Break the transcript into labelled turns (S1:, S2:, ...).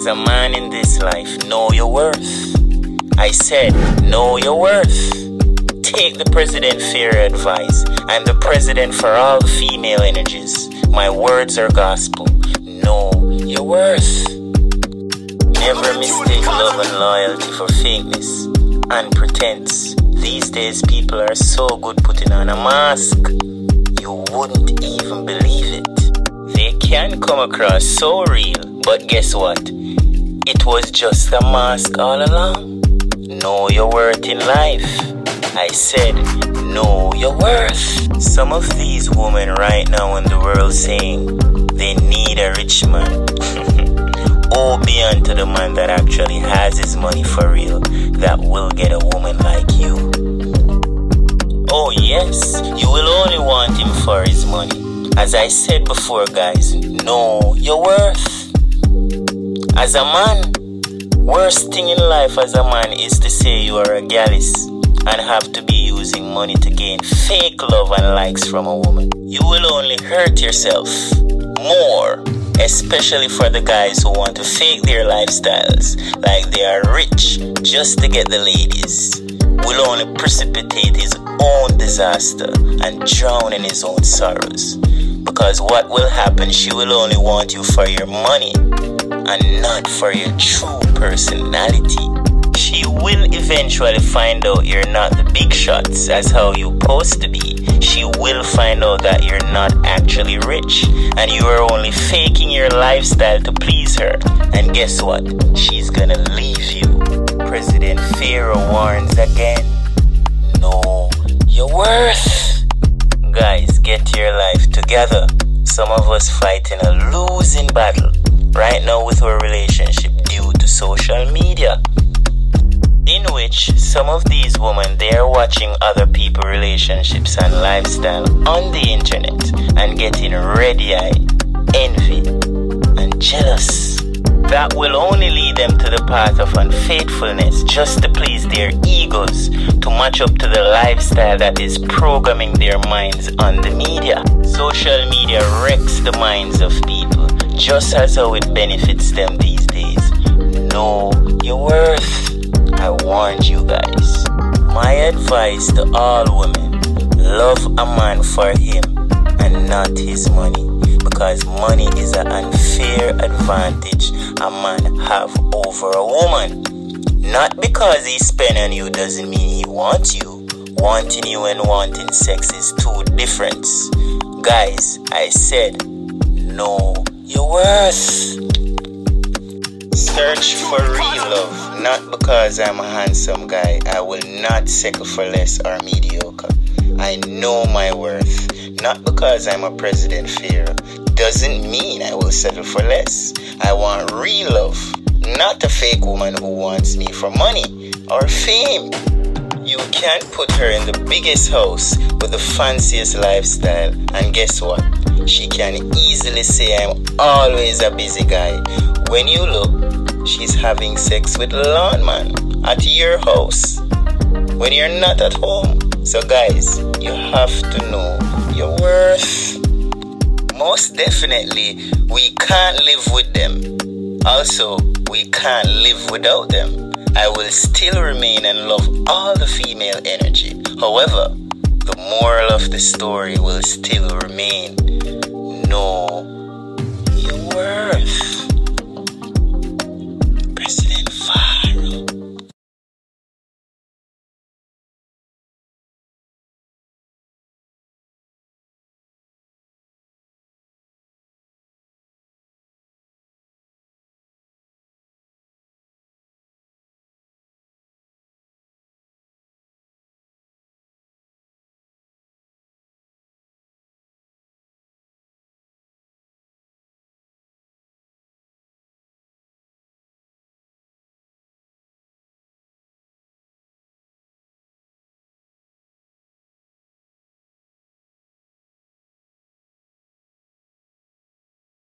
S1: As a man in this life, know your worth. I said, know your worth. Take the President Fair advice. I'm the president for all the female energies. My words are gospel. Know your worth. Never mistake love and loyalty for fakeness and pretense. These days, people are so good putting on a mask. You wouldn't even believe it. They can come across so real, but guess what? It was just a mask all along. Know your worth in life. I said, know your worth. Some of these women right now in the world saying they need a rich man. oh, be unto the man that actually has his money for real, that will get a woman like you. Oh, yes, you will only want him for his money. As I said before, guys, know your worth. As a man, worst thing in life as a man is to say you are a gallus and have to be using money to gain fake love and likes from a woman. You will only hurt yourself more, especially for the guys who want to fake their lifestyles like they are rich just to get the ladies. Will only precipitate his own disaster and drown in his own sorrows. Because what will happen, she will only want you for your money and not for your true personality. She will eventually find out you're not the big shots as how you supposed to be. She will find out that you're not actually rich and you are only faking your lifestyle to please her. And guess what? She's gonna leave you. President Pharaoh warns again. Know your worth. Guys, get your life together. Some of us fighting a losing battle right now with our relationship due to social media. In which some of these women they are watching other people relationships and lifestyle on the internet and getting ready eye envy and jealous. That will only lead them to the path of unfaithfulness just to please their egos to match up to the lifestyle that is programming their minds on the media. Social media wrecks the minds of people just as how it benefits them these days know your worth I warned you guys. My advice to all women love a man for him and not his money. Because money is an unfair advantage a man have over a woman. Not because he spend on you doesn't mean he wants you. Wanting you and wanting sex is two different. Guys, I said, know worth. Search for real love, not because I'm a handsome guy. I will not settle for less or mediocre. I know my worth, not because I'm a president Pharaoh. Doesn't mean I will settle for less. I want real love, not a fake woman who wants me for money or fame. You can't put her in the biggest house with the fanciest lifestyle, and guess what? She can easily say I'm always a busy guy. When you look, she's having sex with a lawn man at your house when you're not at home. So, guys, you have to know your worth. Most definitely, we can't live with them. Also, we can't live without them. I will still remain and love all the female energy. However, the moral of the story will still remain know your worth.